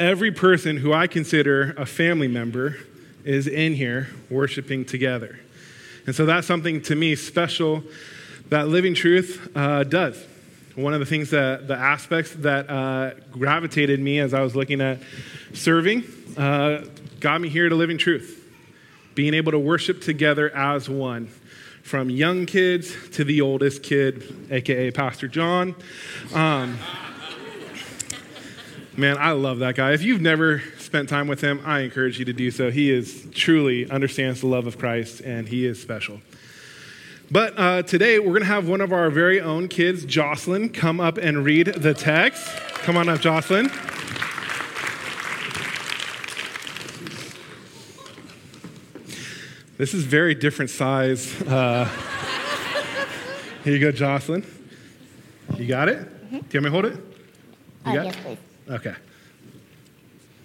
every person who I consider a family member is in here worshiping together. And so that's something to me special that Living Truth uh, does. One of the things that, the aspects that uh, gravitated me as I was looking at serving, uh, got me here to Living Truth. Being able to worship together as one, from young kids to the oldest kid, aka Pastor John. Um, man, I love that guy. If you've never spent time with him, I encourage you to do so. He is truly understands the love of Christ, and he is special. But uh, today we're going to have one of our very own kids, Jocelyn, come up and read the text. Come on up, Jocelyn. This is very different size. Uh, here you go, Jocelyn. You got it? Mm-hmm. Do you want me to hold it? You uh, yes, please. Okay.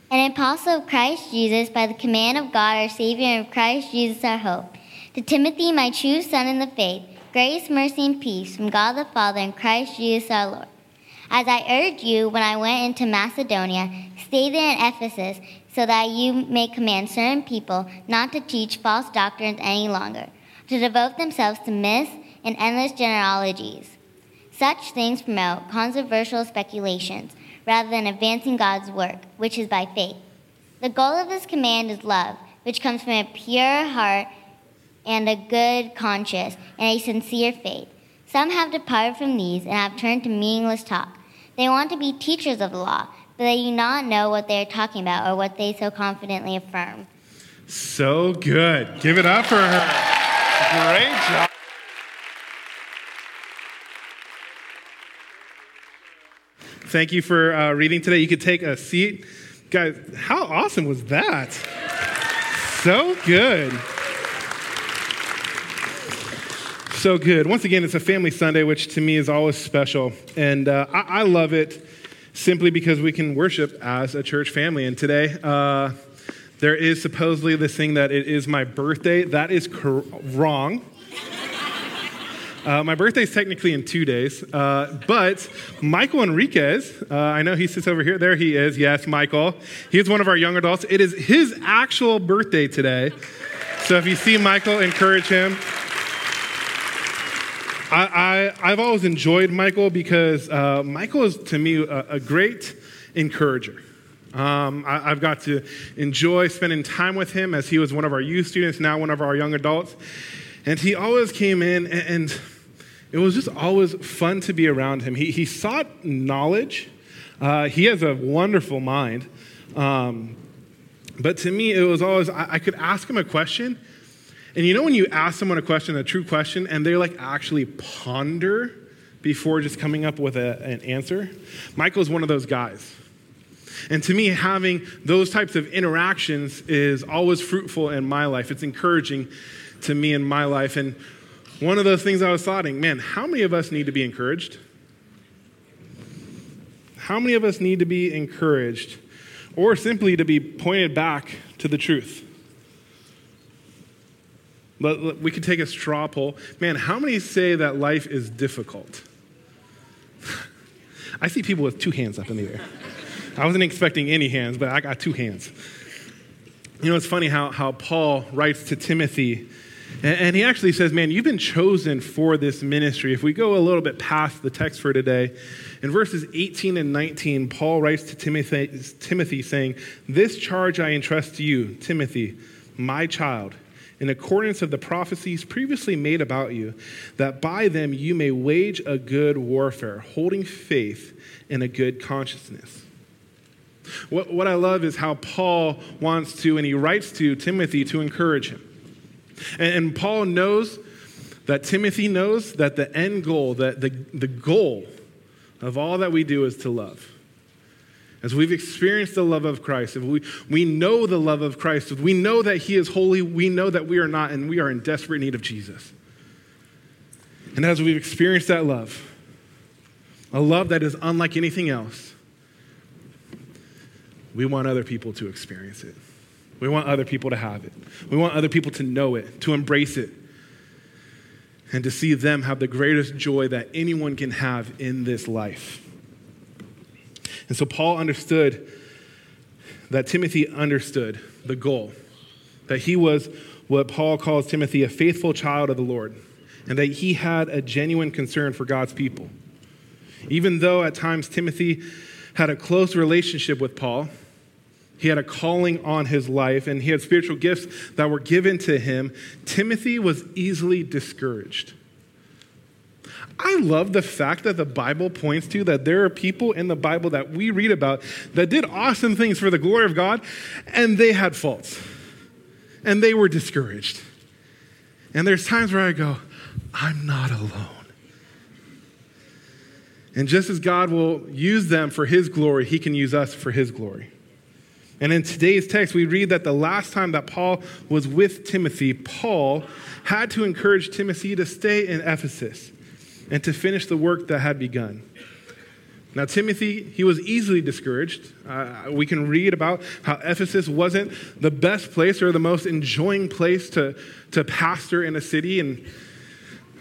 An apostle of Christ Jesus by the command of God our Savior and of Christ Jesus our hope. To Timothy, my true son in the faith, grace, mercy, and peace from God the Father and Christ Jesus our Lord. As I urged you when I went into Macedonia, stay there in Ephesus so that you may command certain people not to teach false doctrines any longer, to devote themselves to myths and endless genealogies. Such things promote controversial speculations rather than advancing God's work, which is by faith. The goal of this command is love, which comes from a pure heart and a good conscience and a sincere faith. Some have departed from these and have turned to meaningless talk. They want to be teachers of the law but they do not know what they are talking about or what they so confidently affirm. So good. Give it up for her. Great job. Thank you for uh, reading today. You could take a seat. Guys, how awesome was that? So good. So good. Once again, it's a family Sunday, which to me is always special. And uh, I-, I love it simply because we can worship as a church family. And today, uh, there is supposedly this thing that it is my birthday. That is wrong. Uh, my birthday is technically in two days, uh, but Michael Enriquez, uh, I know he sits over here. There he is. Yes, Michael. He is one of our young adults. It is his actual birthday today. So if you see Michael, encourage him. I, I, have always enjoyed Michael because uh, Michael is, to me, a, a great encourager. Um, I, have got to enjoy spending time with him as he was one of our youth students, now one of our young adults. And he always came in, and, and it was just always fun to be around him. He, he sought knowledge, uh, he has a wonderful mind. Um, but to me, it was always, I, I could ask him a question, and you know when you ask someone a question, a true question, and they like actually ponder before just coming up with a, an answer? Michael's one of those guys. And to me, having those types of interactions is always fruitful in my life. It's encouraging to me in my life. And one of those things I was thoughting, man, how many of us need to be encouraged? How many of us need to be encouraged or simply to be pointed back to the truth? We could take a straw poll. Man, how many say that life is difficult? I see people with two hands up in the air. I wasn't expecting any hands, but I got two hands. You know, it's funny how, how Paul writes to Timothy, and, and he actually says, Man, you've been chosen for this ministry. If we go a little bit past the text for today, in verses 18 and 19, Paul writes to Timothy, Timothy saying, This charge I entrust to you, Timothy, my child in accordance of the prophecies previously made about you, that by them you may wage a good warfare, holding faith in a good consciousness. What, what I love is how Paul wants to, and he writes to Timothy to encourage him. And, and Paul knows that Timothy knows that the end goal, that the, the goal of all that we do is to love. As we've experienced the love of Christ, if we, we know the love of Christ, if we know that He is holy, we know that we are not, and we are in desperate need of Jesus. And as we've experienced that love, a love that is unlike anything else, we want other people to experience it. We want other people to have it. We want other people to know it, to embrace it, and to see them have the greatest joy that anyone can have in this life. And so Paul understood that Timothy understood the goal, that he was what Paul calls Timothy a faithful child of the Lord, and that he had a genuine concern for God's people. Even though at times Timothy had a close relationship with Paul, he had a calling on his life, and he had spiritual gifts that were given to him, Timothy was easily discouraged. I love the fact that the Bible points to that there are people in the Bible that we read about that did awesome things for the glory of God, and they had faults, and they were discouraged. And there's times where I go, I'm not alone. And just as God will use them for His glory, He can use us for His glory. And in today's text, we read that the last time that Paul was with Timothy, Paul had to encourage Timothy to stay in Ephesus and to finish the work that had begun. Now, Timothy, he was easily discouraged. Uh, we can read about how Ephesus wasn't the best place or the most enjoying place to, to pastor in a city. And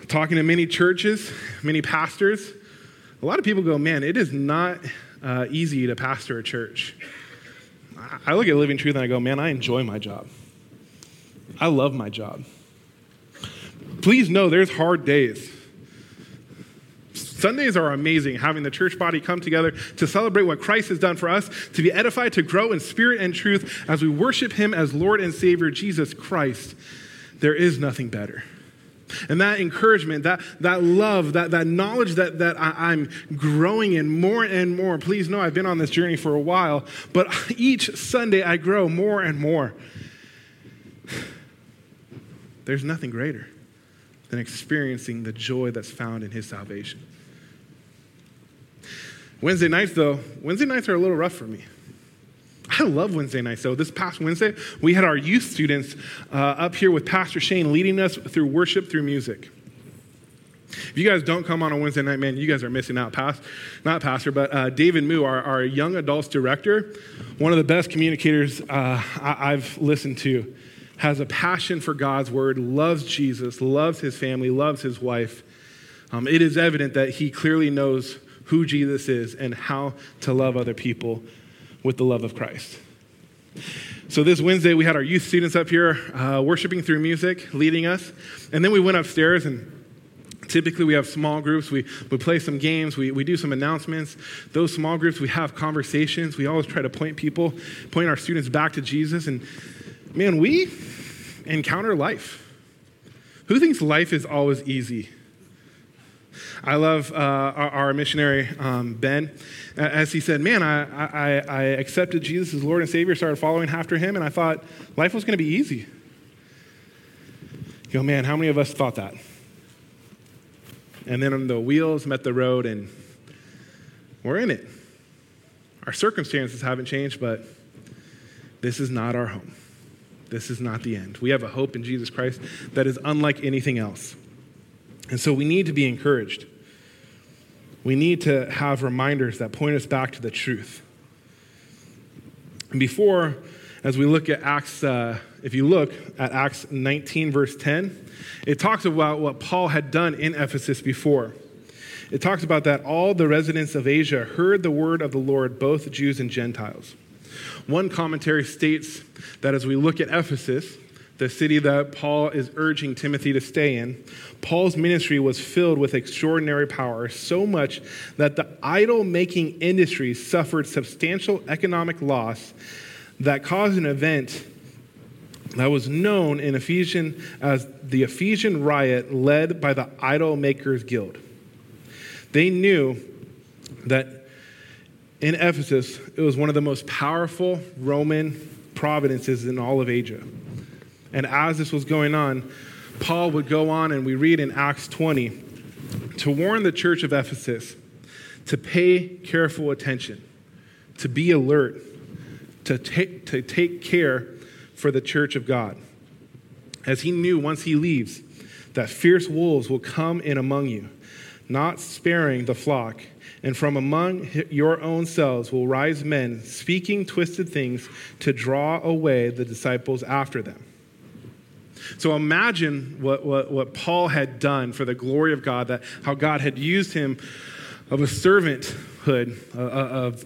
talking to many churches, many pastors, a lot of people go, man, it is not uh, easy to pastor a church. I look at Living Truth and I go, man, I enjoy my job. I love my job. Please know there's hard days. Sundays are amazing, having the church body come together to celebrate what Christ has done for us, to be edified, to grow in spirit and truth as we worship Him as Lord and Savior, Jesus Christ. There is nothing better. And that encouragement, that, that love, that, that knowledge that, that I, I'm growing in more and more. Please know I've been on this journey for a while, but each Sunday I grow more and more. There's nothing greater than experiencing the joy that's found in His salvation. Wednesday nights, though, Wednesday nights are a little rough for me. I love Wednesday night. So This past Wednesday, we had our youth students uh, up here with Pastor Shane leading us through worship through music. If you guys don't come on a Wednesday night, man, you guys are missing out. Past, not Pastor, but uh, David Moo, our, our, young adults director, one of the best communicators uh, I, I've listened to, has a passion for God's word, loves Jesus, loves his family, loves his wife. Um, it is evident that he clearly knows who Jesus is and how to love other people with the love of Christ. So, this Wednesday, we had our youth students up here uh, worshiping through music, leading us. And then we went upstairs, and typically we have small groups. We, we play some games, we, we do some announcements. Those small groups, we have conversations. We always try to point people, point our students back to Jesus. And man, we encounter life. Who thinks life is always easy? I love uh, our, our, missionary, um, Ben, as he said, Man, I, I, I accepted Jesus as Lord and Savior, started following after him, and I thought life was going to be easy. You go, man, how many of us thought that? And then the wheels met the road, and we're in it. Our circumstances haven't changed, but this is not our home. This is not the end. We have a hope in Jesus Christ that is unlike anything else. And so we need to be encouraged. We need to have reminders that point us back to the truth. And before, as we look at Acts, uh, if you look at Acts 19, verse 10, it talks about what Paul had done in Ephesus before. It talks about that all the residents of Asia heard the word of the Lord, both Jews and Gentiles. One commentary states that as we look at Ephesus, the city that Paul is urging Timothy to stay in, Paul's ministry was filled with extraordinary power, so much that the idol making industry suffered substantial economic loss that caused an event that was known in Ephesian as the Ephesian riot led by the Idol Makers Guild. They knew that in Ephesus, it was one of the most powerful Roman provinces in all of Asia. And as this was going on, Paul would go on, and we read in Acts 20 to warn the church of Ephesus to pay careful attention, to be alert, to take, to take care for the church of God. As he knew once he leaves that fierce wolves will come in among you, not sparing the flock. And from among your own selves will rise men speaking twisted things to draw away the disciples after them. So imagine what, what, what Paul had done for the glory of God, that how God had used him of a servanthood uh, uh, of,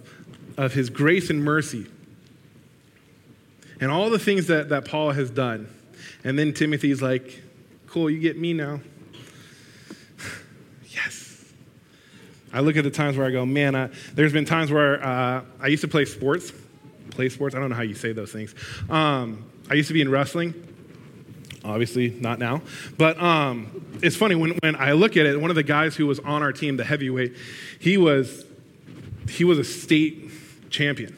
of his grace and mercy and all the things that, that Paul has done. And then Timothy's like, cool, you get me now. yes. I look at the times where I go, man, I, there's been times where uh, I used to play sports. Play sports? I don't know how you say those things. Um, I used to be in wrestling. Obviously, not now. But um, it's funny, when, when I look at it, one of the guys who was on our team, the heavyweight, he was, he was a state champion.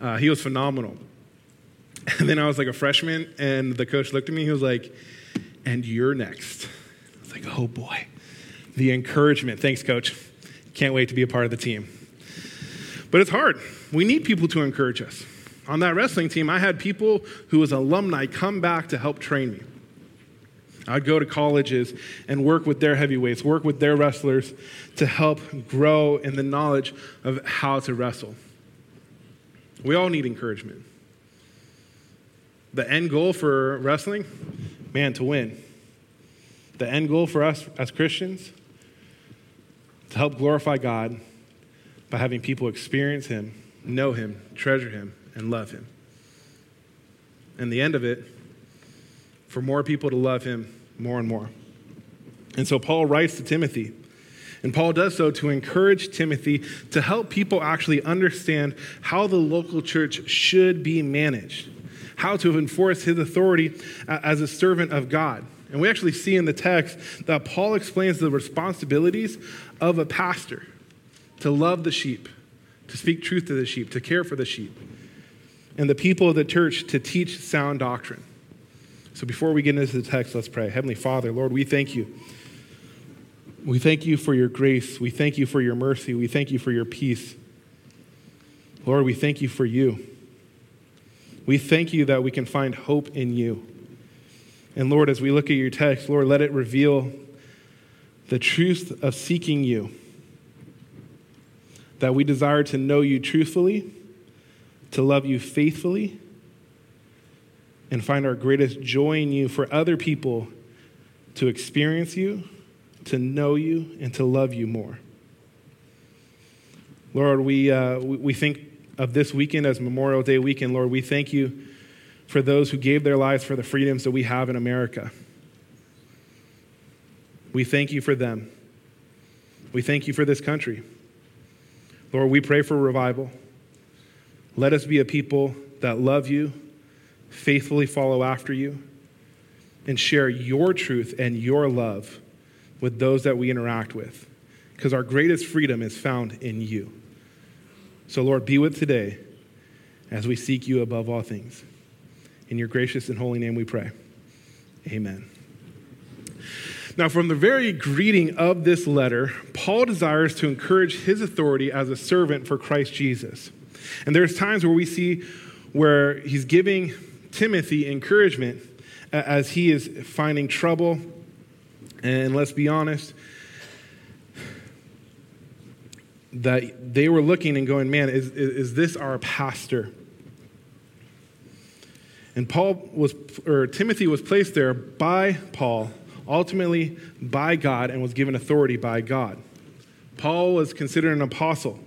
Uh, he was phenomenal. And then I was like a freshman, and the coach looked at me. He was like, "And you're next." I was like, "Oh boy." The encouragement. Thanks, coach. Can't wait to be a part of the team. But it's hard. We need people to encourage us. On that wrestling team, I had people who was alumni come back to help train me. I'd go to colleges and work with their heavyweights, work with their wrestlers to help grow in the knowledge of how to wrestle. We all need encouragement. The end goal for wrestling, man, to win. The end goal for us as Christians, to help glorify God by having people experience Him, know Him, treasure Him, and love Him. And the end of it, for more people to love Him more and more. And so Paul writes to Timothy. And Paul does so to encourage Timothy to help people actually understand how the local church should be managed how to enforce his authority uh, as a servant of God. And we actually see in the text that Paul explains the responsibilities of a pastor to love the sheep, to speak truth to the sheep, to care for the sheep, and the people of the church to teach sound doctrine. So before we get into the text, let's pray. Heavenly Father, Lord, we thank you. We thank you for your grace. We thank you for your mercy. We thank you for your peace. Lord, we thank you for you. We thank you that we can find hope in you. And Lord, as we look at your text, Lord, let it reveal the truth of seeking you. That we desire to know you truthfully, to love you faithfully, and find our greatest joy in you for other people to experience you, to know you, and to love you more. Lord, we, uh, we think of this weekend as Memorial Day weekend, Lord, we thank you for those who gave their lives for the freedoms that we have in America. We thank you for them. We thank you for this country. Lord, we pray for revival. Let us be a people that love you, faithfully follow after you, and share your truth and your love with those that we interact with. Because our greatest freedom is found in you. So, Lord, be with today as we seek you above all things. In your gracious and holy name we pray. Amen. Now, from the very greeting of this letter, Paul desires to encourage his authority as a servant for Christ Jesus. And there's times where we see where he's giving Timothy encouragement uh, as he is finding trouble. And let's be honest, that they were looking and going, man, is, is, this our pastor? And Paul was, or Timothy was placed there by Paul, ultimately by God, and was given authority by God. Paul was considered an apostle,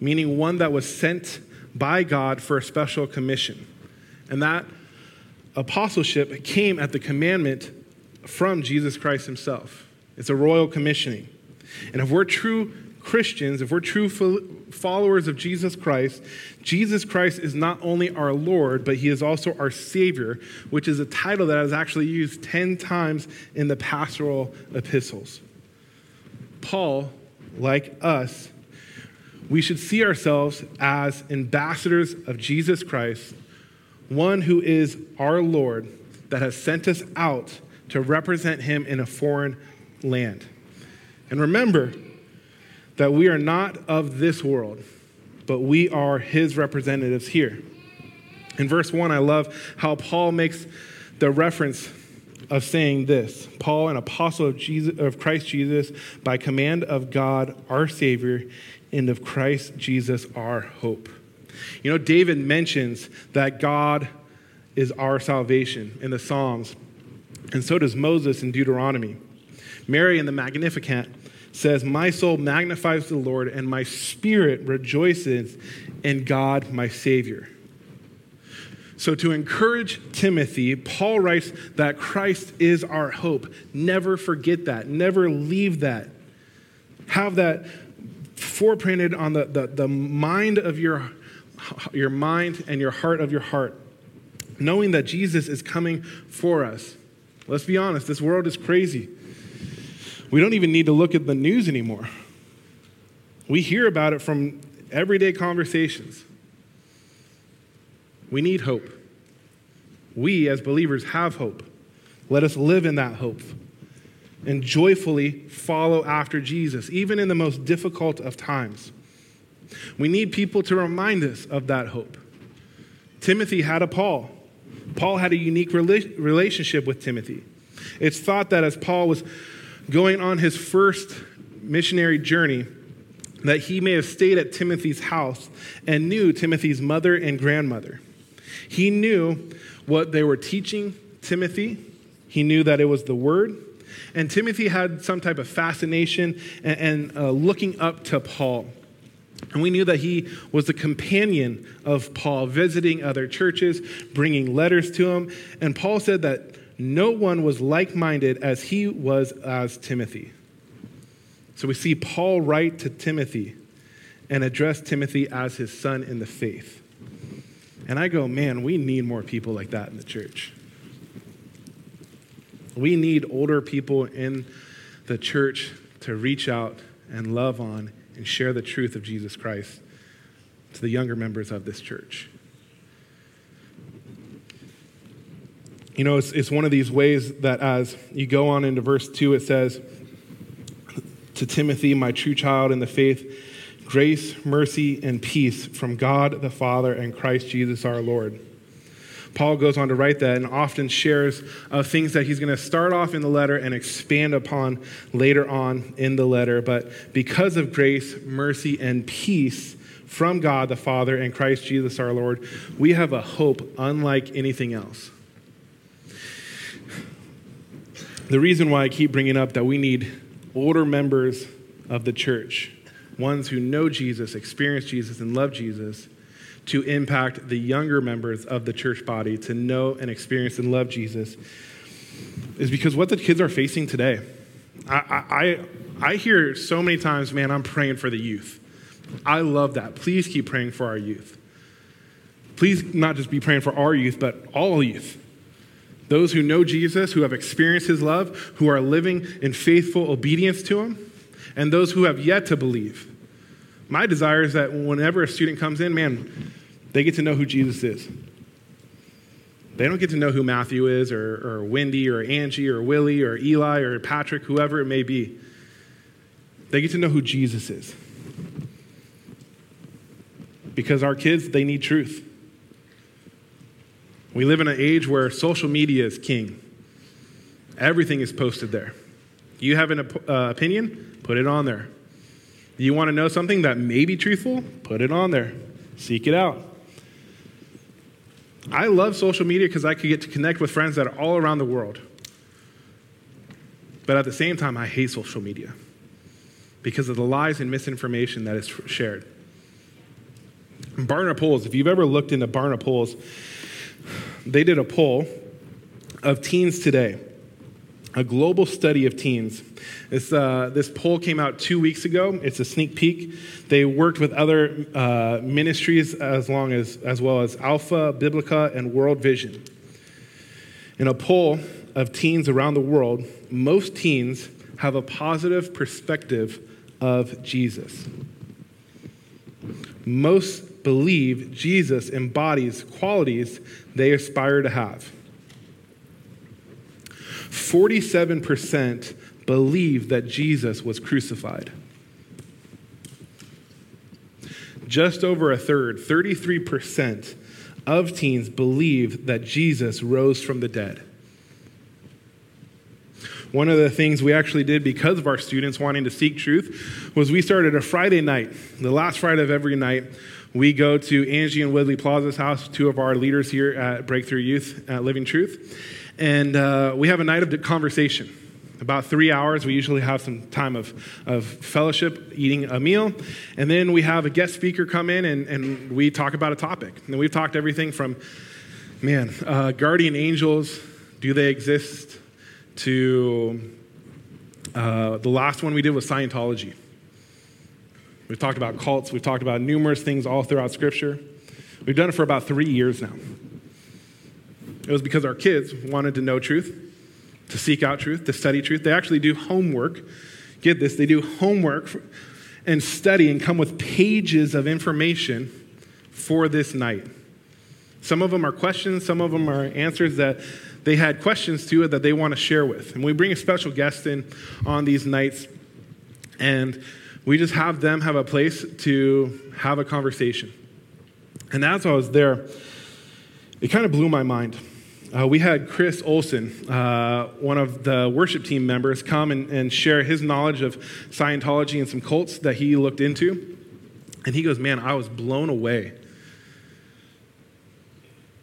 meaning one that was sent by God for a special commission. And that apostleship came at the commandment from Jesus Christ himself. It's a royal commissioning. And if we're true Christians, if we're true followers of Jesus Christ, Jesus Christ is not only our Lord, but he is also our Savior, which is a title that is actually used 10 times in the pastoral epistles. Paul, like us, we should see ourselves as ambassadors of Jesus Christ, one who is our Lord that has sent us out to represent him in a foreign land. And remember, that we are not of this world, but we are his representatives here. In verse 1, I love how Paul makes the reference of saying this Paul, an apostle of, Jesus, of Christ Jesus, by command of God, our Savior, and of Christ Jesus, our hope. You know, David mentions that God is our salvation in the Psalms, and so does Moses in Deuteronomy. Mary in the Magnificat says, My soul magnifies the Lord, and my spirit rejoices in God, my Savior. So, to encourage Timothy, Paul writes that Christ is our hope. Never forget that. Never leave that. Have that foreprinted on the, the, the mind of your, your mind and your heart of your heart, knowing that Jesus is coming for us. Let's be honest, this world is crazy. We don't even need to look at the news anymore. We hear about it from everyday conversations. We need hope. We, as believers, have hope. Let us live in that hope and joyfully follow after Jesus, even in the most difficult of times. We need people to remind us of that hope. Timothy had a Paul. Paul had a unique relationship with Timothy. It's thought that as Paul was going on his first missionary journey, that he may have stayed at Timothy's house and knew Timothy's mother and grandmother. He knew what they were teaching Timothy, he knew that it was the word. And Timothy had some type of fascination and, and uh, looking up to Paul. And we knew that he was the companion of Paul, visiting other churches, bringing letters to him. And Paul said that no one was like minded as he was as Timothy. So we see Paul write to Timothy and address Timothy as his son in the faith. And I go, man, we need more people like that in the church. We need older people in the church to reach out and love on and share the truth of Jesus Christ to the younger members of this church. You know, it's, it's one of these ways that as you go on into verse 2, it says, To Timothy, my true child in the faith, grace, mercy, and peace from God the Father and Christ Jesus our Lord. Paul goes on to write that and often shares uh, things that he's going to start off in the letter and expand upon later on in the letter. But because of grace, mercy, and peace from God the Father and Christ Jesus our Lord, we have a hope unlike anything else. The reason why I keep bringing up that we need older members of the church ones who know Jesus, experience Jesus, and love Jesus, to impact the younger members of the church body to know and experience and love Jesus, is because what the kids are facing today. I, I, I hear so many times, man, I'm praying for the youth. I love that. Please keep praying for our youth. Please not just be praying for our youth, but all youth. Those who know Jesus, who have experienced his love, who are living in faithful obedience to him and those who have yet to believe. My desire is that whenever a student comes in, man, they get to know who Jesus is. They don't get to know who Matthew is, or, or Wendy, or Angie, or Willie, or Eli, or Patrick, whoever it may be. They get to know who Jesus is. Because our kids, they need truth. We live in an age where social media is king. Everything is posted there. You have an uh, opinion? Put it on there. You want to know something that may be truthful? Put it on there. Seek it out. I love social media because I could get to connect with friends that are all around the world. But at the same time, I hate social media because of the lies and misinformation that is shared. Barna Polls, if you've ever looked into Barna Polls, they did a poll of teens today a global study of teens. This, uh, this poll came out two weeks ago. It's a sneak peek. They worked with other uh, ministries as, long as, as well as Alpha, Biblica, and World Vision. In a poll of teens around the world, most teens have a positive perspective of Jesus. Most believe Jesus embodies qualities they aspire to have. 47% believe that Jesus was crucified. Just over a third, 33% of teens believe that Jesus rose from the dead. One of the things we actually did because of our students wanting to seek truth was we started a Friday night. The last Friday of every night, we go to Angie and Woodley Plaza's house, two of our leaders here at Breakthrough Youth at Living Truth and uh, we have a night of conversation. About three hours, we usually have some time of, of fellowship, eating a meal, and then we have a guest speaker come in and, and we talk about a topic. And we've talked everything from Man, uh, guardian angels, do they exist? To uh, the last one we did was Scientology. We've talked about cults, we've talked about numerous things all throughout Scripture. We've done it for about three years now. It was because our kids wanted to know truth, to seek out truth, to study truth. They actually do homework. Get this, they do homework and study and come with pages of information for this night. Some of them are questions, some of them are answers that they had questions to that they want to share with. And we bring a special guest in on these nights, and we just have them have a place to have a conversation. And as I was there, it kind of blew my mind. Uh, we had Chris Olson, uh, one of the worship team members, come and, and share his knowledge of Scientology and some cults that he looked into. And he goes, Man, I was blown away.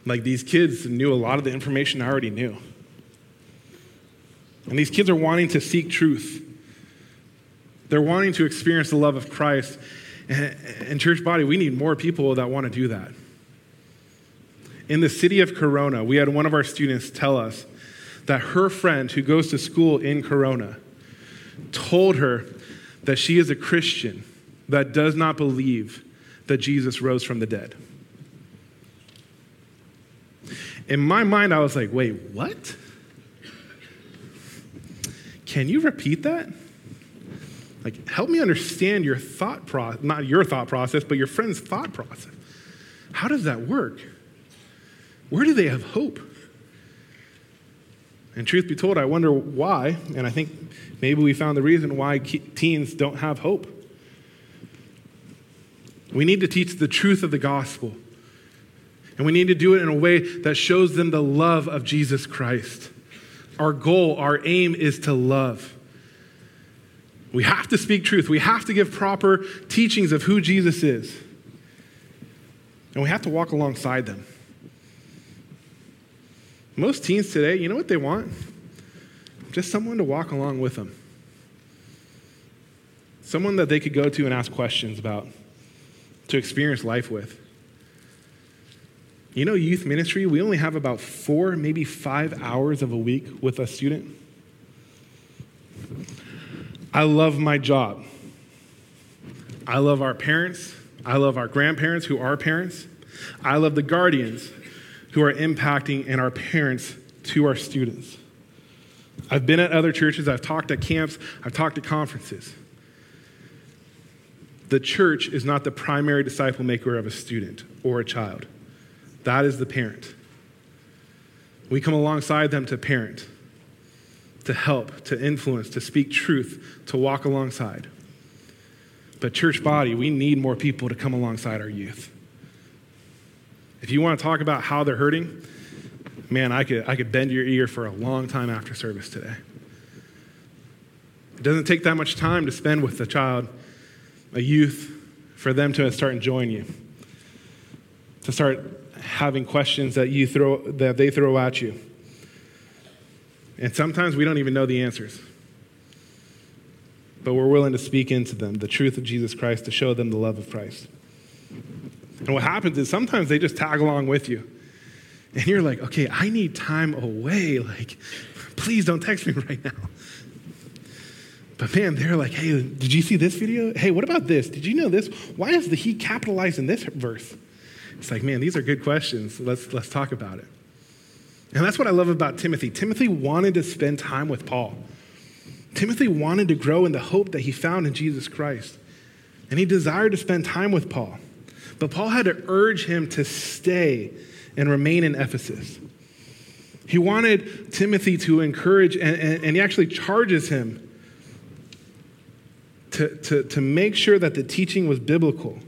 Like these kids knew a lot of the information I already knew. And these kids are wanting to seek truth. They're wanting to experience the love of Christ. And, and church body, we need more people that want to do that in the city of Corona, we had one of our students tell us that her friend who goes to school in Corona told her that she is a Christian that does not believe that Jesus rose from the dead. In my mind, I was like, wait, what? Can you repeat that? Like, help me understand your thought process, not your thought process, but your friend's thought process. How does that work? Where do they have hope? And truth be told, I wonder why, and I think maybe we found the reason why teens don't have hope. We need to teach the truth of the gospel. And we need to do it in a way that shows them the love of Jesus Christ. Our goal, our aim is to love. We have to speak truth. We have to give proper teachings of who Jesus is. And we have to walk alongside them. Most teens today, you know what they want? Just someone to walk along with them. Someone that they could go to and ask questions about, to experience life with. You know, youth ministry, we only have about four, maybe five hours of a week with a student. I love my job. I love our parents. I love our grandparents who are parents. I love the guardians who are impacting and our parents to our students. I've been at other churches, I've talked at camps, I've talked at conferences. The church is not the primary disciple maker of a student or a child, that is the parent. We come alongside them to parent, to help, to influence, to speak truth, to walk alongside. But, church body, we need more people to come alongside our youth. If you want to talk about how they're hurting, man, I could, I could bend your ear for a long time after service today. It doesn't take that much time to spend with a child, a youth, for them to start enjoying you, to start having questions that you throw that they throw at you. And sometimes we don't even know the answers. But we're willing to speak into them the truth of Jesus Christ to show them the love of Christ. And what happens is sometimes they just tag along with you. And you're like, okay, I need time away. Like, please don't text me right now. But man, they're like, hey, did you see this video? Hey, what about this? Did you know this? Why is the he capitalized in this verse? It's like, man, these are good questions. Let's, let's talk about it. And that's what I love about Timothy. Timothy wanted to spend time with Paul. Timothy wanted to grow in the hope that he found in Jesus Christ. And he desired to spend time with Paul. But Paul had to urge him to stay and remain in Ephesus. He wanted Timothy to encourage, and, and, and he actually charges him to, to, to make sure that the teaching was biblical.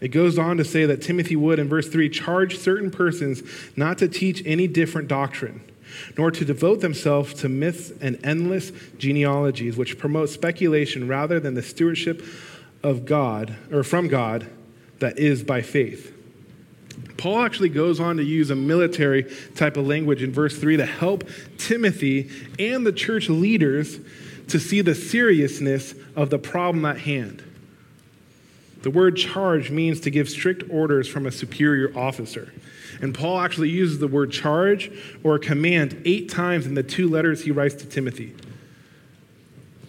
It goes on to say that Timothy would, in verse 3, charge certain persons not to teach any different doctrine, nor to devote themselves to myths and endless genealogies, which promote speculation rather than the stewardship of God, or from God, that is by faith. Paul actually goes on to use a military type of language in verse 3 to help Timothy and the church leaders to see the seriousness of the problem at hand. The word charge means to give strict orders from a superior officer. And Paul actually uses the word charge or command eight times in the two letters he writes to Timothy.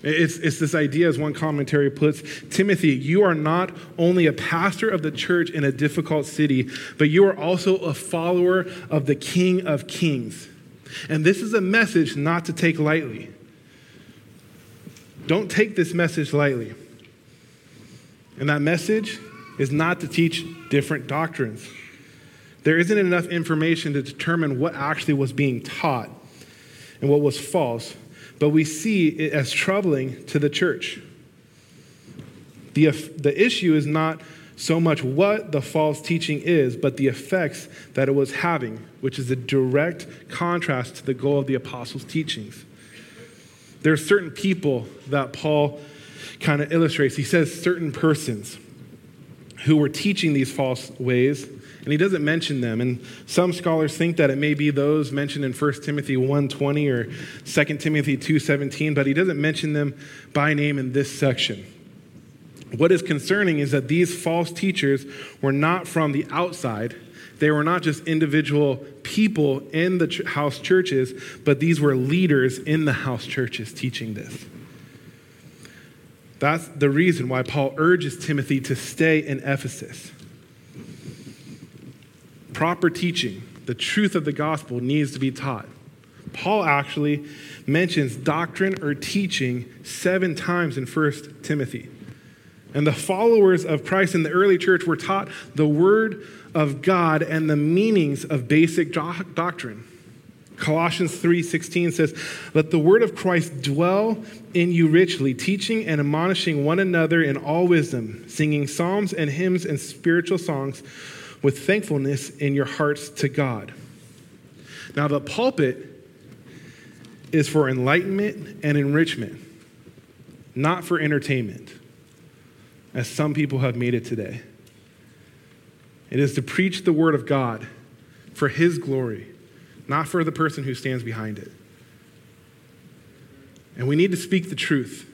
It's, it's this idea, as one commentary puts Timothy, you are not only a pastor of the church in a difficult city, but you are also a follower of the King of Kings. And this is a message not to take lightly. Don't take this message lightly. And that message is not to teach different doctrines. There isn't enough information to determine what actually was being taught and what was false but we see it as troubling to the church. The, the issue is not so much what the false teaching is, but the effects that it was having, which is a direct contrast to the goal of the apostles' teachings. There are certain people that Paul kind of illustrates. He says certain persons who were teaching these false ways and he doesn't mention them. And some scholars think that it may be those mentioned in 1 Timothy 1:20 or 2 Timothy 2:17, but he doesn't mention them by name in this section. What is concerning is that these false teachers were not from the outside. They were not just individual people in the house churches, but these were leaders in the house churches teaching this. That's the reason why Paul urges Timothy to stay in Ephesus proper teaching, the truth of the gospel needs to be taught. Paul actually mentions doctrine or teaching seven times in 1 Timothy. And the followers of Christ in the early church were taught the word of God and the meanings of basic do- doctrine. Colossians 3:16 says, "Let the word of Christ dwell in you richly, teaching and admonishing one another in all wisdom, singing psalms and hymns and spiritual songs with thankfulness in your hearts to God. Now, the pulpit is for enlightenment and enrichment, not for entertainment, as some people have made it today. It is to preach the word of God for his glory, not for the person who stands behind it. And we need to speak the truth.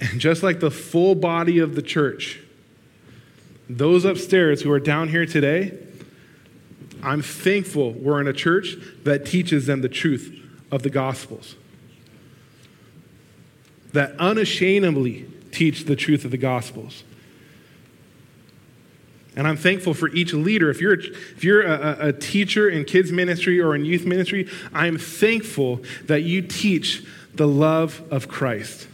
And just like the full body of the church, those upstairs who are down here today, I'm thankful we're in a church that teaches them the truth of the Gospels. That unashamedly teach the truth of the Gospels. And I'm thankful for each leader. If you're, if you're a, a, teacher in kids' ministry or in youth ministry, I'm thankful that you teach the love of Christ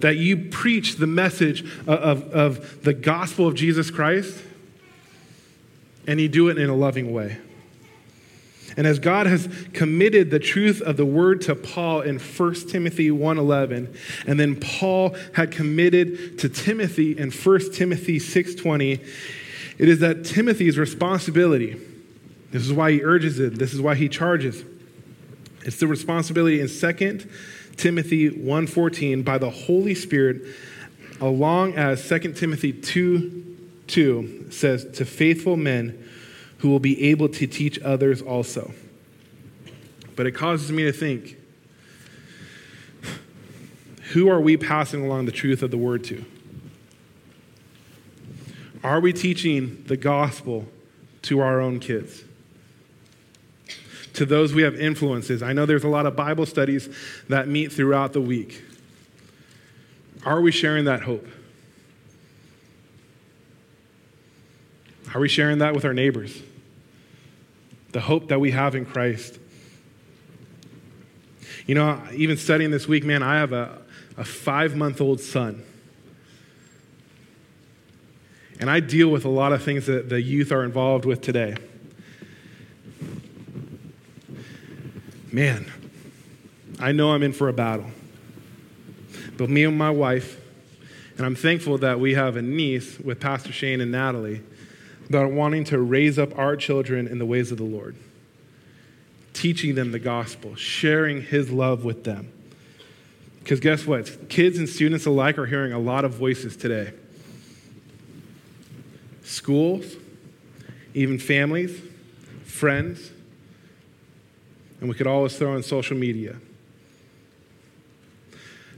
that you preach the message of, of, of the gospel of Jesus Christ and you do it in a loving way. And as God has committed the truth of the word to Paul in 1 Timothy 1:11, and then Paul had committed to Timothy in 1 Timothy 6:20, it is that Timothy's responsibility. This is why he urges it. This is why he charges. It's the responsibility in 2 Timothy 1:14 by the Holy Spirit, along as 2 Timothy 2 2 says, to faithful men who will be able to teach others also. But it causes me to think who are we passing along the truth of the word to? Are we teaching the gospel to our own kids? To those we have influences. I know there's a lot of Bible studies that meet throughout the week. Are we sharing that hope? Are we sharing that with our neighbors? The hope that we have in Christ. You know, even studying this week, man, I have a, a five month old son. And I deal with a lot of things that the youth are involved with today. Man, I know I'm in for a battle. But me and my wife, and I'm thankful that we have a niece with Pastor Shane and Natalie that are wanting to raise up our children in the ways of the Lord, teaching them the gospel, sharing his love with them. Because guess what? Kids and students alike are hearing a lot of voices today. Schools, even families, friends, and we could always throw in social media.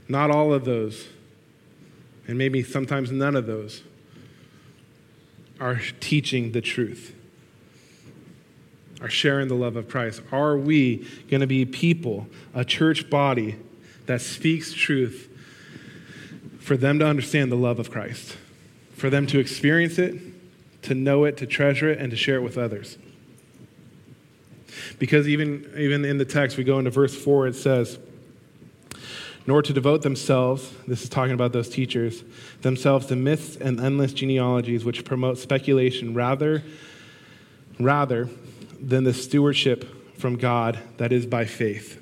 Not all of those and maybe sometimes none of those, are teaching the truth, are sharing the love of Christ? Are we going to be people, a church body that speaks truth for them to understand the love of Christ, for them to experience it, to know it, to treasure it, and to share it with others? Because even, even in the text, we go into verse 4, it says, nor to devote themselves, this is talking about those teachers, themselves to myths and endless genealogies which promote speculation rather, rather than the stewardship from God that is by faith.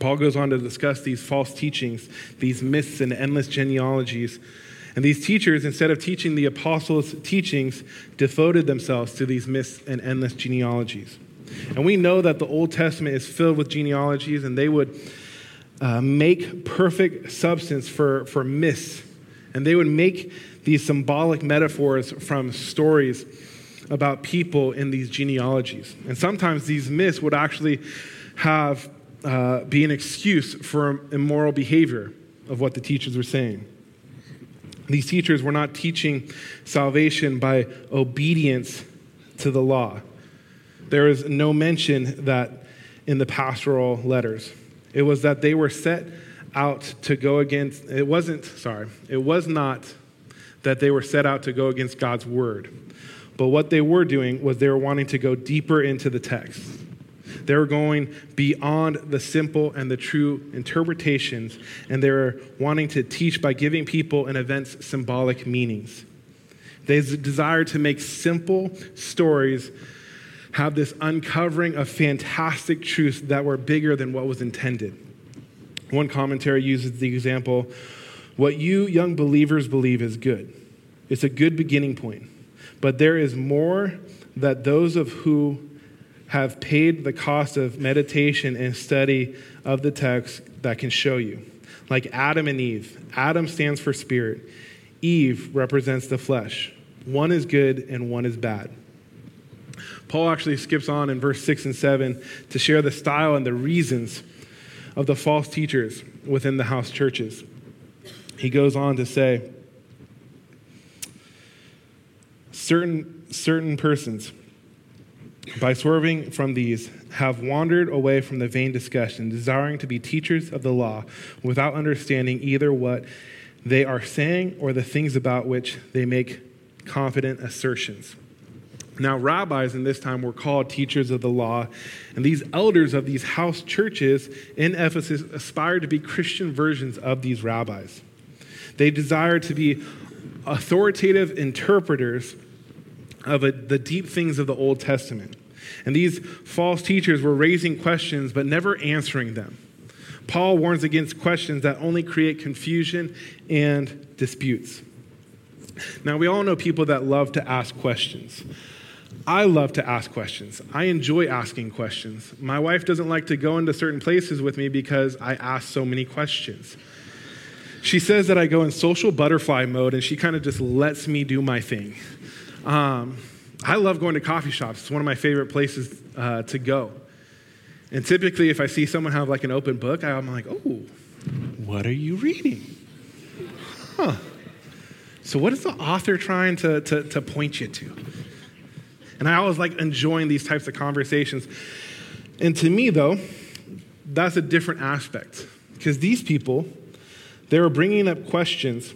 Paul goes on to discuss these false teachings, these myths and endless genealogies. And these teachers, instead of teaching the apostles' teachings, devoted themselves to these myths and endless genealogies. And we know that the Old Testament is filled with genealogies, and they would uh, make perfect substance for, for myths. And they would make these symbolic metaphors from stories about people in these genealogies. And sometimes these myths would actually have uh, be an excuse for immoral behavior of what the teachers were saying. These teachers were not teaching salvation by obedience to the law. There is no mention that in the pastoral letters. It was that they were set out to go against, it wasn't, sorry, it was not that they were set out to go against God's word. But what they were doing was they were wanting to go deeper into the text. They were going beyond the simple and the true interpretations, and they were wanting to teach by giving people and events symbolic meanings. They desired to make simple stories have this uncovering of fantastic truths that were bigger than what was intended. One commentary uses the example what you young believers believe is good. It's a good beginning point. But there is more that those of who have paid the cost of meditation and study of the text that can show you. Like Adam and Eve. Adam stands for spirit, Eve represents the flesh. One is good and one is bad. Paul actually skips on in verse 6 and 7 to share the style and the reasons of the false teachers within the house churches. He goes on to say, certain, certain persons, by swerving from these, have wandered away from the vain discussion, desiring to be teachers of the law without understanding either what they are saying or the things about which they make confident assertions. Now, rabbis in this time were called teachers of the law, and these elders of these house churches in Ephesus aspired to be Christian versions of these rabbis. They desired to be authoritative interpreters of a, the deep things of the Old Testament. And these false teachers were raising questions but never answering them. Paul warns against questions that only create confusion and disputes. Now, we all know people that love to ask questions. I love to ask questions. I enjoy asking questions. My wife doesn't like to go into certain places with me because I ask so many questions. She says that I go in social butterfly mode and she kind of just lets me do my thing. Um, I love going to coffee shops, it's one of my favorite places uh, to go. And typically, if I see someone have like an open book, I'm like, oh, what are you reading? Huh. So, what is the author trying to, to, to point you to? And I always like enjoying these types of conversations. And to me, though, that's a different aspect. Because these people, they were bringing up questions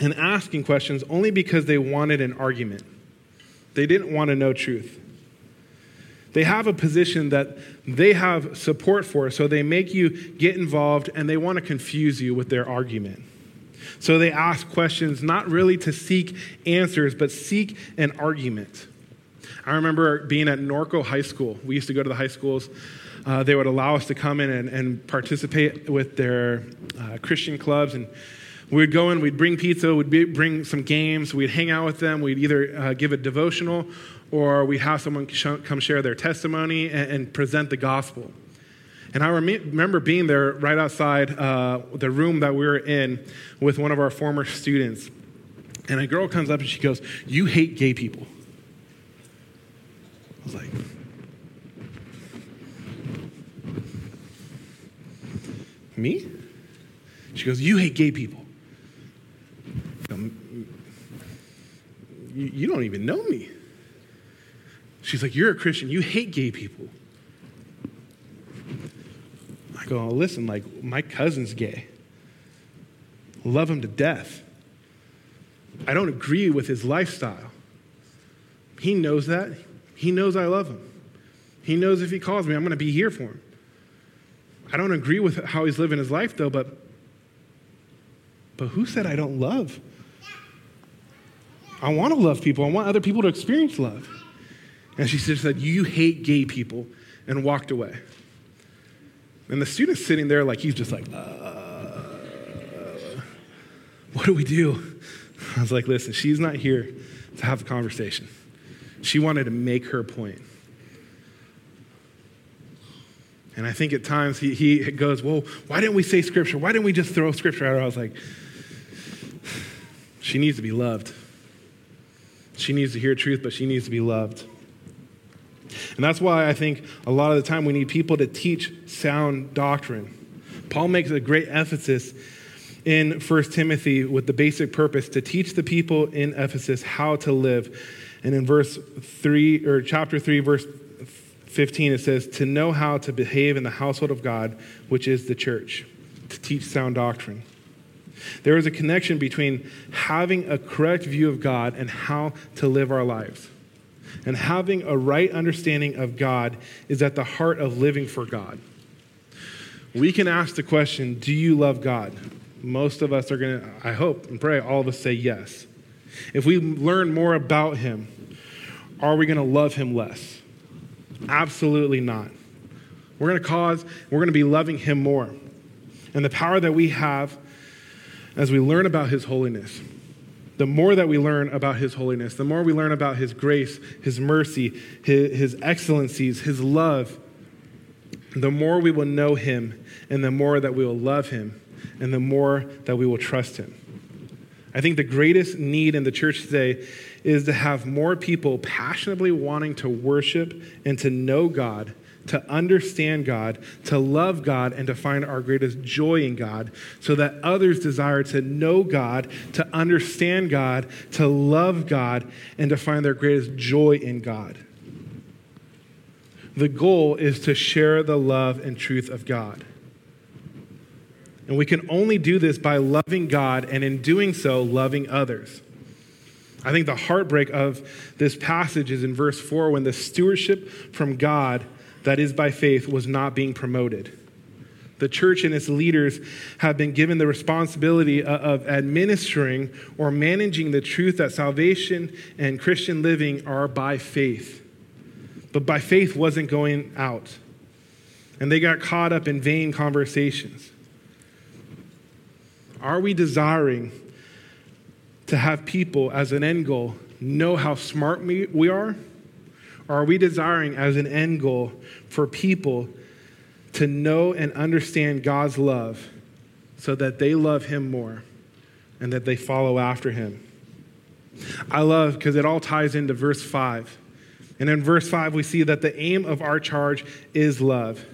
and asking questions only because they wanted an argument. They didn't want to know truth. They have a position that they have support for, so they make you get involved and they want to confuse you with their argument. So they ask questions not really to seek answers, but seek an argument. I remember being at Norco High School. We used to go to the high schools. Uh, they would allow us to come in and, and participate with their uh, Christian clubs. And we'd go in, we'd bring pizza, we'd be, bring some games, we'd hang out with them, we'd either uh, give a devotional or we'd have someone sh- come share their testimony and, and, present the gospel. And I rem- remember being there right outside uh, the room that we were in with one of our former students. And a girl comes up and she goes, You hate gay people. I was like, Me? She goes, You hate gay people. you, don't even know me. She's like, You're a Christian. You hate gay people. I go, oh, Listen, like, my cousin's gay. Love him to death. I don't agree with his lifestyle. He knows that. He knows I love him. He knows if he calls me, I'm going to be here for him. I don't agree with how he's living his life, though, but, but who said I don't love? I want to love people. I want other people to experience love. And she just said, You hate gay people, and walked away. And the student's sitting there like he's just like, uh, What do we do? I was like, Listen, she's not here to have a conversation. She wanted to make her point. And I think at times he, he goes, Well, why didn't we say scripture? Why didn't we just throw scripture at her? I was like, She needs to be loved. She needs to hear truth, but she needs to be loved. And that's why I think a lot of the time we need people to teach sound doctrine. Paul makes a great emphasis in 1 Timothy with the basic purpose to teach the people in Ephesus how to live. And in verse 3 or chapter 3 verse 15 it says to know how to behave in the household of God, which is the church, to teach sound doctrine. There is a connection between having a correct view of God and how to live our lives. And having a right understanding of God is at the heart of living for God. We can ask the question Do you love God? Most of us are going to, I hope and pray, all of us say yes. If we learn more about Him, are we going to love Him less? Absolutely not. We're going to cause, we're going to be loving Him more. And the power that we have as we learn about His holiness, the more that we learn about His holiness, the more we learn about His grace, His mercy, His, his excellencies, His love, the more we will know Him and the more that we will love Him and the more that we will trust Him. I think the greatest need in the church today is to have more people passionately wanting to worship and to know God to understand God, to love God, and to find our greatest joy in God, so that others desire to know God, to understand God, to love God, and to find their greatest joy in God. The goal is to share the love and truth of God. And we can only do this by loving God and in doing so, loving others. I think the heartbreak of this passage is in verse 4 when the stewardship from God that is by faith, was not being promoted. The church and its leaders have been given the responsibility of administering or managing the truth that salvation and Christian living are by faith. But by faith wasn't going out. And they got caught up in vain conversations. Are we desiring to have people as an end goal know how smart we are? Or are we desiring as an end goal for people to know and understand God's love so that they love Him more and that they follow after Him? I love because it all ties into verse 5. And in verse 5, we see that the aim of our charge is love.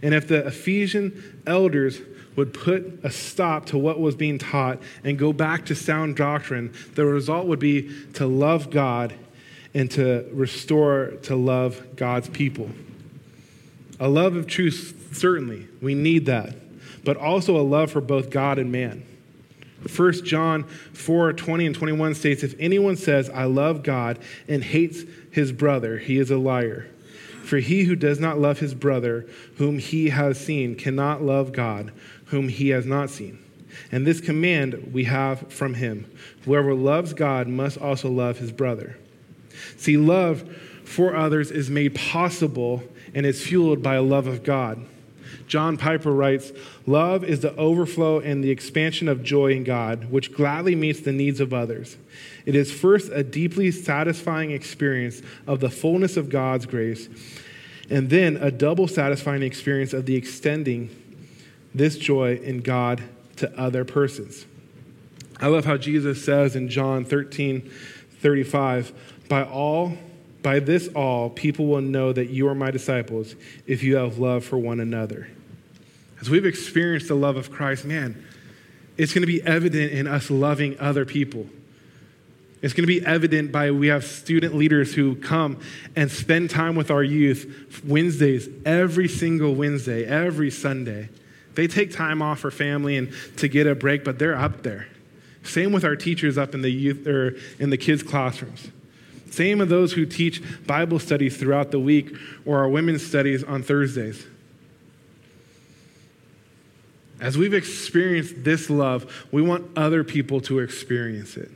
And if the Ephesian elders would put a stop to what was being taught and go back to sound doctrine, the result would be to love God and to restore to love God's people. A love of truth, certainly, we need that, but also a love for both God and man. 1 John 4 20 and 21 states, If anyone says, I love God and hates his brother, he is a liar. For he who does not love his brother, whom he has seen, cannot love God, whom he has not seen. And this command we have from him Whoever loves God must also love his brother. See, love for others is made possible and is fueled by a love of God. John Piper writes Love is the overflow and the expansion of joy in God, which gladly meets the needs of others. It is first a deeply satisfying experience of the fullness of God's grace, and then a double satisfying experience of the extending this joy in God to other persons. I love how Jesus says in John 13 35, by all, by this all, people will know that you are my disciples if you have love for one another. As we've experienced the love of Christ, man, it's going to be evident in us loving other people. It's going to be evident by we have student leaders who come and spend time with our youth Wednesdays, every single Wednesday, every Sunday. They take time off for family and to get a break, but they're up there. Same with our teachers up in the youth or in the kids' classrooms. Same with those who teach Bible studies throughout the week or our women's studies on Thursdays. As we've experienced this love, we want other people to experience it.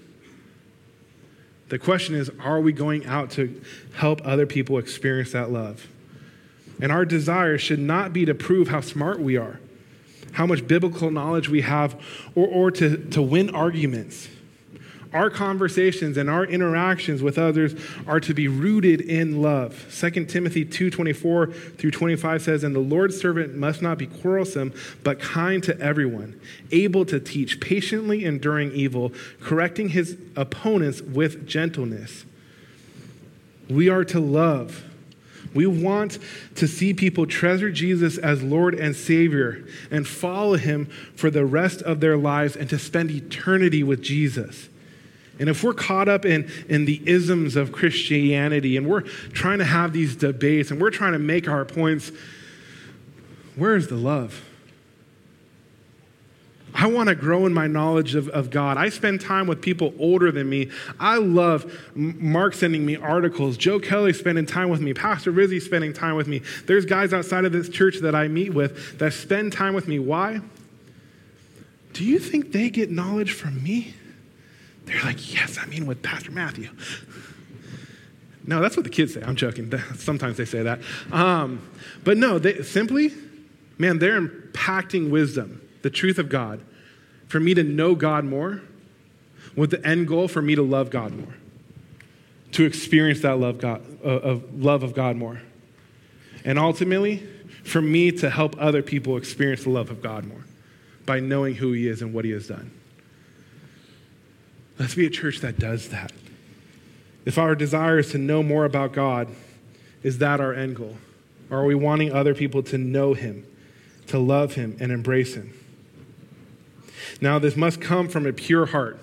The question is are we going out to help other people experience that love? And our desire should not be to prove how smart we are, how much biblical knowledge we have, or, or to, to win arguments. Our conversations and our interactions with others are to be rooted in love. 2 Timothy 2:24 through 25 says, "And the Lord's servant must not be quarrelsome, but kind to everyone, able to teach, patiently enduring evil, correcting his opponents with gentleness." We are to love. We want to see people treasure Jesus as Lord and Savior and follow him for the rest of their lives and to spend eternity with Jesus. And if we're caught up in, in the isms of Christianity and we're trying to have these debates and we're trying to make our points, where is the love? I want to grow in my knowledge of, of God. I spend time with people older than me. I love Mark sending me articles, Joe Kelly spending time with me, Pastor Rizzi spending time with me. There's guys outside of this church that I meet with that spend time with me. Why? Do you think they get knowledge from me? They're like, yes, I mean with Pastor Matthew. No, that's what the kids say. I'm joking. Sometimes they say that. Um, but no, they simply, man, they're impacting wisdom, the truth of God, for me to know God more, with the end goal for me to love God more, to experience that love, God, uh, of love of God more, and ultimately for me to help other people experience the love of God more by knowing who He is and what He has done. Let's be a church that does that. If our desire is to know more about God, is that our end goal? Or are we wanting other people to know Him, to love Him, and embrace Him? Now, this must come from a pure heart,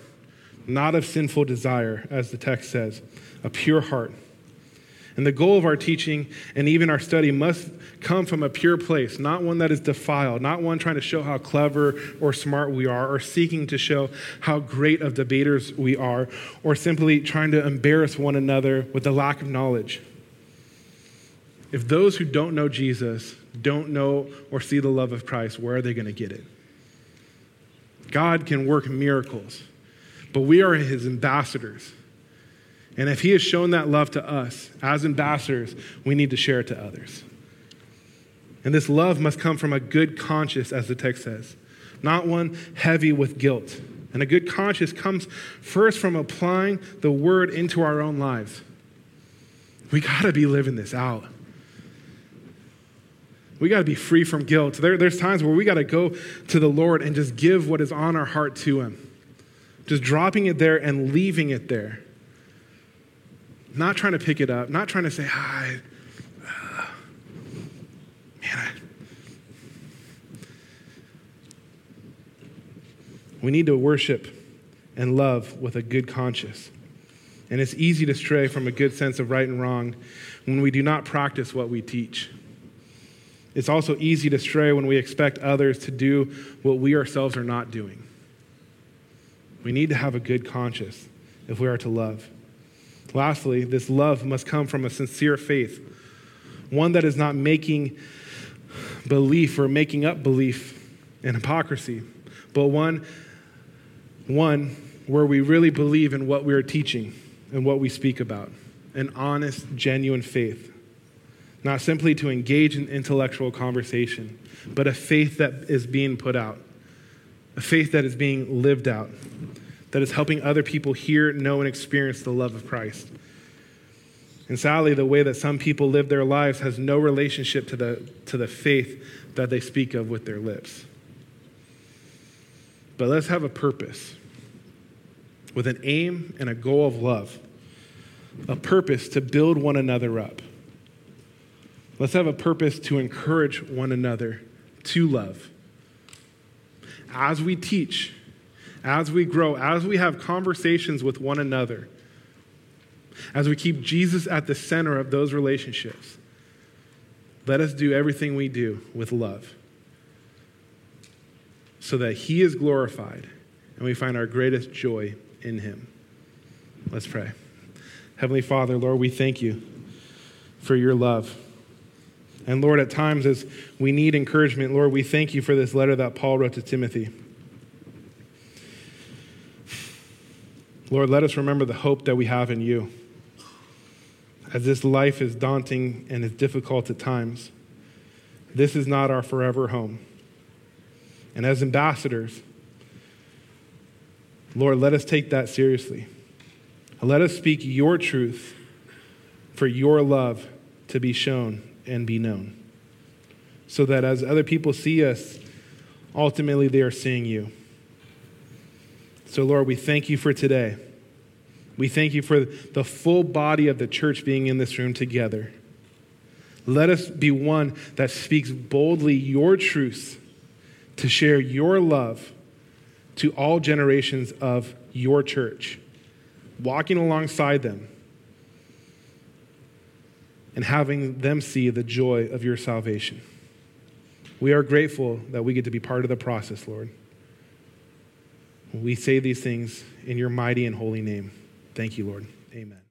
not of sinful desire, as the text says, a pure heart. And the goal of our teaching and even our study must come from a pure place, not one that is defiled, not one trying to show how clever or smart we are, or seeking to show how great of debaters we are, or simply trying to embarrass one another with the lack of knowledge. If those who don't know Jesus don't know or see the love of Christ, where are they going to get it? God can work miracles, but we are his ambassadors. And if he has shown that love to us as ambassadors, we need to share it to others. And this love must come from a good conscience, as the text says, not one heavy with guilt. And a good conscience comes first from applying the word into our own lives. We got to be living this out. We got to be free from guilt. There, there's times where we got to go to the Lord and just give what is on our heart to Him, just dropping it there and leaving it there. Not trying to pick it up, not trying to say, hi, uh, man, I, we need to worship and love with a good conscience. And it's easy to stray from a good sense of right and wrong when we do not practice what we teach. It's also easy to stray when we expect others to do what we ourselves are not doing. We need to have a good conscience if we are to love. Lastly, this love must come from a sincere faith, one that is not making belief or making up belief in hypocrisy, but one, one where we really believe in what we are teaching and what we speak about an honest, genuine faith. Not simply to engage in intellectual conversation, but a faith that is being put out, a faith that is being lived out that is helping other people hear, know, and experience the love of Christ. And sadly, the way that some people live their lives has no relationship to the, to the faith that they speak of with their lips. But let's have a purpose with an aim and a goal of love, a purpose to build one another up. Let's have a purpose to encourage one another to love. As we teach, as we grow, as we have conversations with one another, as we keep Jesus at the center of those relationships, let us do everything we do with love so that He is glorified and we find our greatest joy in Him. Let's pray. Heavenly Father, Lord, we thank you for your love. And Lord, at times as we need encouragement, Lord, we thank you for this letter that Paul wrote to Timothy. Lord, let us remember the hope that we have in you. As this life is daunting and is difficult at times, this is not our forever home. And as ambassadors, Lord, let us take that seriously. Let us speak your truth for your love to be shown and be known. So that as other people see us, ultimately they are seeing you. So, Lord, we thank you for today. We thank you for the full body of the church being in this room together. Let us be one that speaks boldly your truths to share your love to all generations of your church, walking alongside them and having them see the joy of your salvation. We are grateful that we get to be part of the process, Lord. We say these things in your mighty and holy name. Thank you, Lord. Amen.